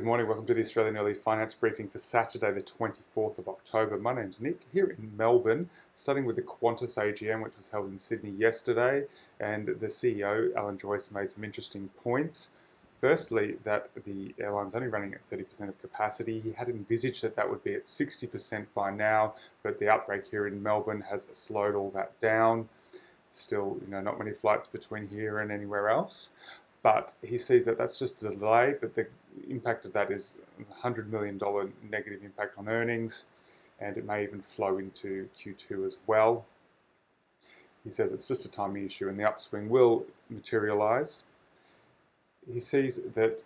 Good morning, welcome to the Australian Early Finance Briefing for Saturday, the 24th of October. My name's Nick, here in Melbourne, starting with the Qantas AGM, which was held in Sydney yesterday, and the CEO, Alan Joyce, made some interesting points. Firstly, that the airline's only running at 30% of capacity. He had envisaged that that would be at 60% by now, but the outbreak here in Melbourne has slowed all that down. Still, you know, not many flights between here and anywhere else but he sees that that's just a delay, but the impact of that is $100 million negative impact on earnings, and it may even flow into Q2 as well. He says it's just a timing issue and the upswing will materialize. He sees that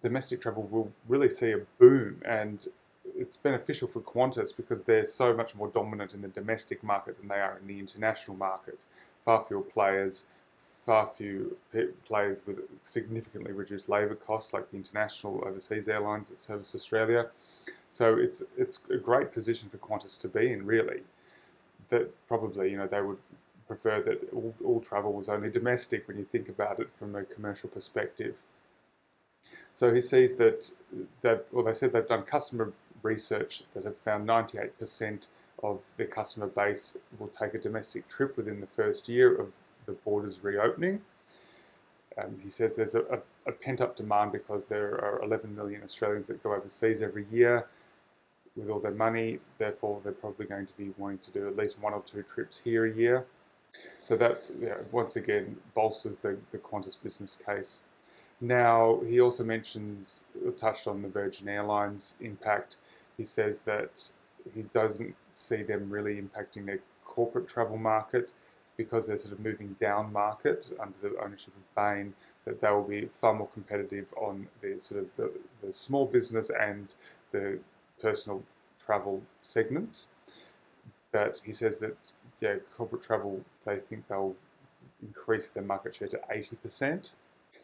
domestic travel will really see a boom and it's beneficial for Qantas because they're so much more dominant in the domestic market than they are in the international market. Far fewer players, far few players with significantly reduced labour costs, like the international overseas airlines that service Australia. So it's it's a great position for Qantas to be in, really. That probably you know they would prefer that all, all travel was only domestic when you think about it from a commercial perspective. So he sees that that well they said they've done customer research that have found 98% of their customer base will take a domestic trip within the first year of the borders reopening. Um, he says there's a, a, a pent up demand because there are 11 million Australians that go overseas every year with all their money. Therefore, they're probably going to be wanting to do at least one or two trips here a year. So that's yeah, once again bolsters the, the Qantas business case. Now, he also mentions, touched on the Virgin Airlines impact. He says that he doesn't see them really impacting their corporate travel market because they're sort of moving down market under the ownership of Bain, that they will be far more competitive on the sort of the, the small business and the personal travel segments. But he says that yeah, corporate travel, they think they'll increase their market share to 80%.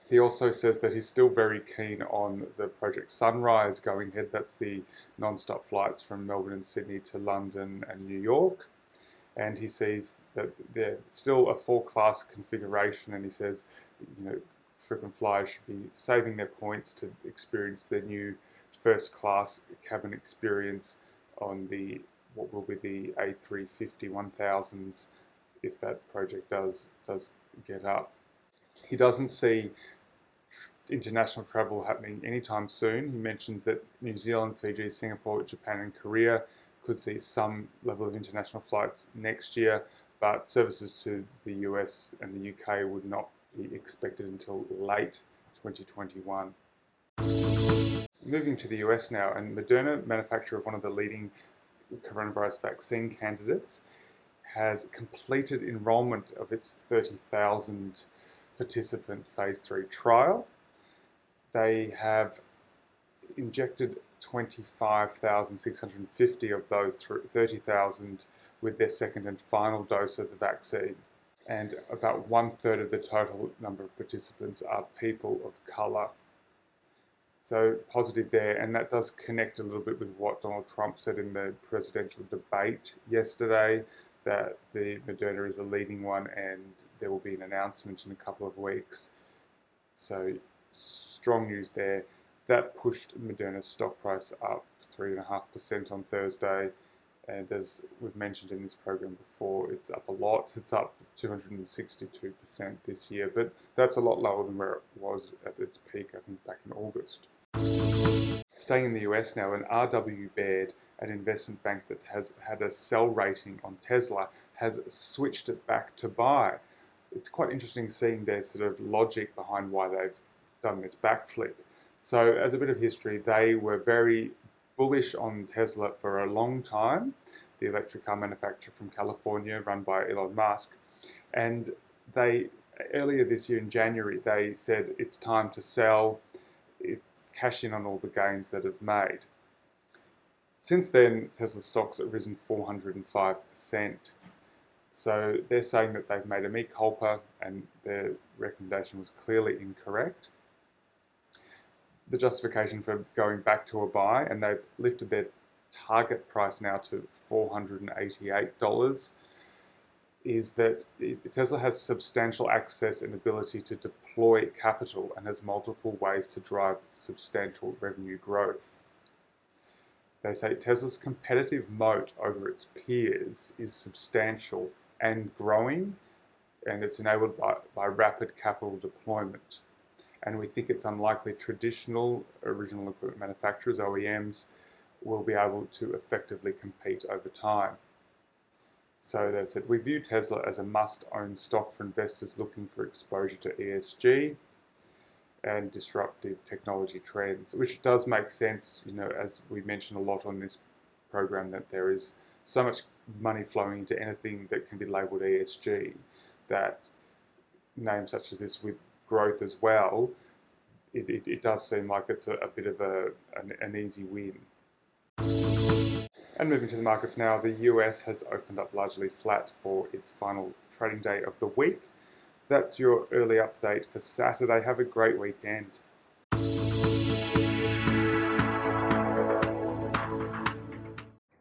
He also says that he's still very keen on the Project Sunrise going ahead. That's the non-stop flights from Melbourne and Sydney to London and New York and he sees that they're still a four-class configuration, and he says, you know, frequent flyers should be saving their points to experience their new first-class cabin experience on the what will be the A350 1000s if that project does does get up. He doesn't see international travel happening anytime soon. He mentions that New Zealand, Fiji, Singapore, Japan, and Korea could see some level of international flights next year, but services to the US and the UK would not be expected until late 2021. Moving to the US now, and Moderna, manufacturer of one of the leading coronavirus vaccine candidates, has completed enrollment of its 30,000 participant phase 3 trial. They have injected 25,650 of those 30,000 with their second and final dose of the vaccine. And about one third of the total number of participants are people of colour. So positive there, and that does connect a little bit with what Donald Trump said in the presidential debate yesterday that the Moderna is a leading one and there will be an announcement in a couple of weeks. So strong news there that pushed Moderna's stock price up 3.5% on Thursday. And as we've mentioned in this program before, it's up a lot. It's up 262% this year, but that's a lot lower than where it was at its peak, I think, back in August. Staying in the US now, an RW Baird, an investment bank that has had a sell rating on Tesla, has switched it back to buy. It's quite interesting seeing their sort of logic behind why they've done this backflip. So, as a bit of history, they were very bullish on Tesla for a long time, the electric car manufacturer from California run by Elon Musk. And they earlier this year in January, they said it's time to sell, it's cash in on all the gains that have made. Since then, Tesla stocks have risen 405%. So they're saying that they've made a mea culpa and their recommendation was clearly incorrect the justification for going back to a buy, and they've lifted their target price now to $488. is that Tesla has substantial access and ability to deploy capital and has multiple ways to drive substantial revenue growth. They say Tesla's competitive moat over its peers is substantial and growing, and it's enabled by, by rapid capital deployment. And we think it's unlikely traditional original equipment manufacturers, OEMs, will be able to effectively compete over time. So they said, we view Tesla as a must own stock for investors looking for exposure to ESG and disruptive technology trends, which does make sense, you know, as we mentioned a lot on this program, that there is so much money flowing into anything that can be labeled ESG that names such as this with growth as well, it, it, it does seem like it's a, a bit of a, an, an easy win. And moving to the markets now, the US has opened up largely flat for its final trading day of the week. That's your early update for Saturday. Have a great weekend.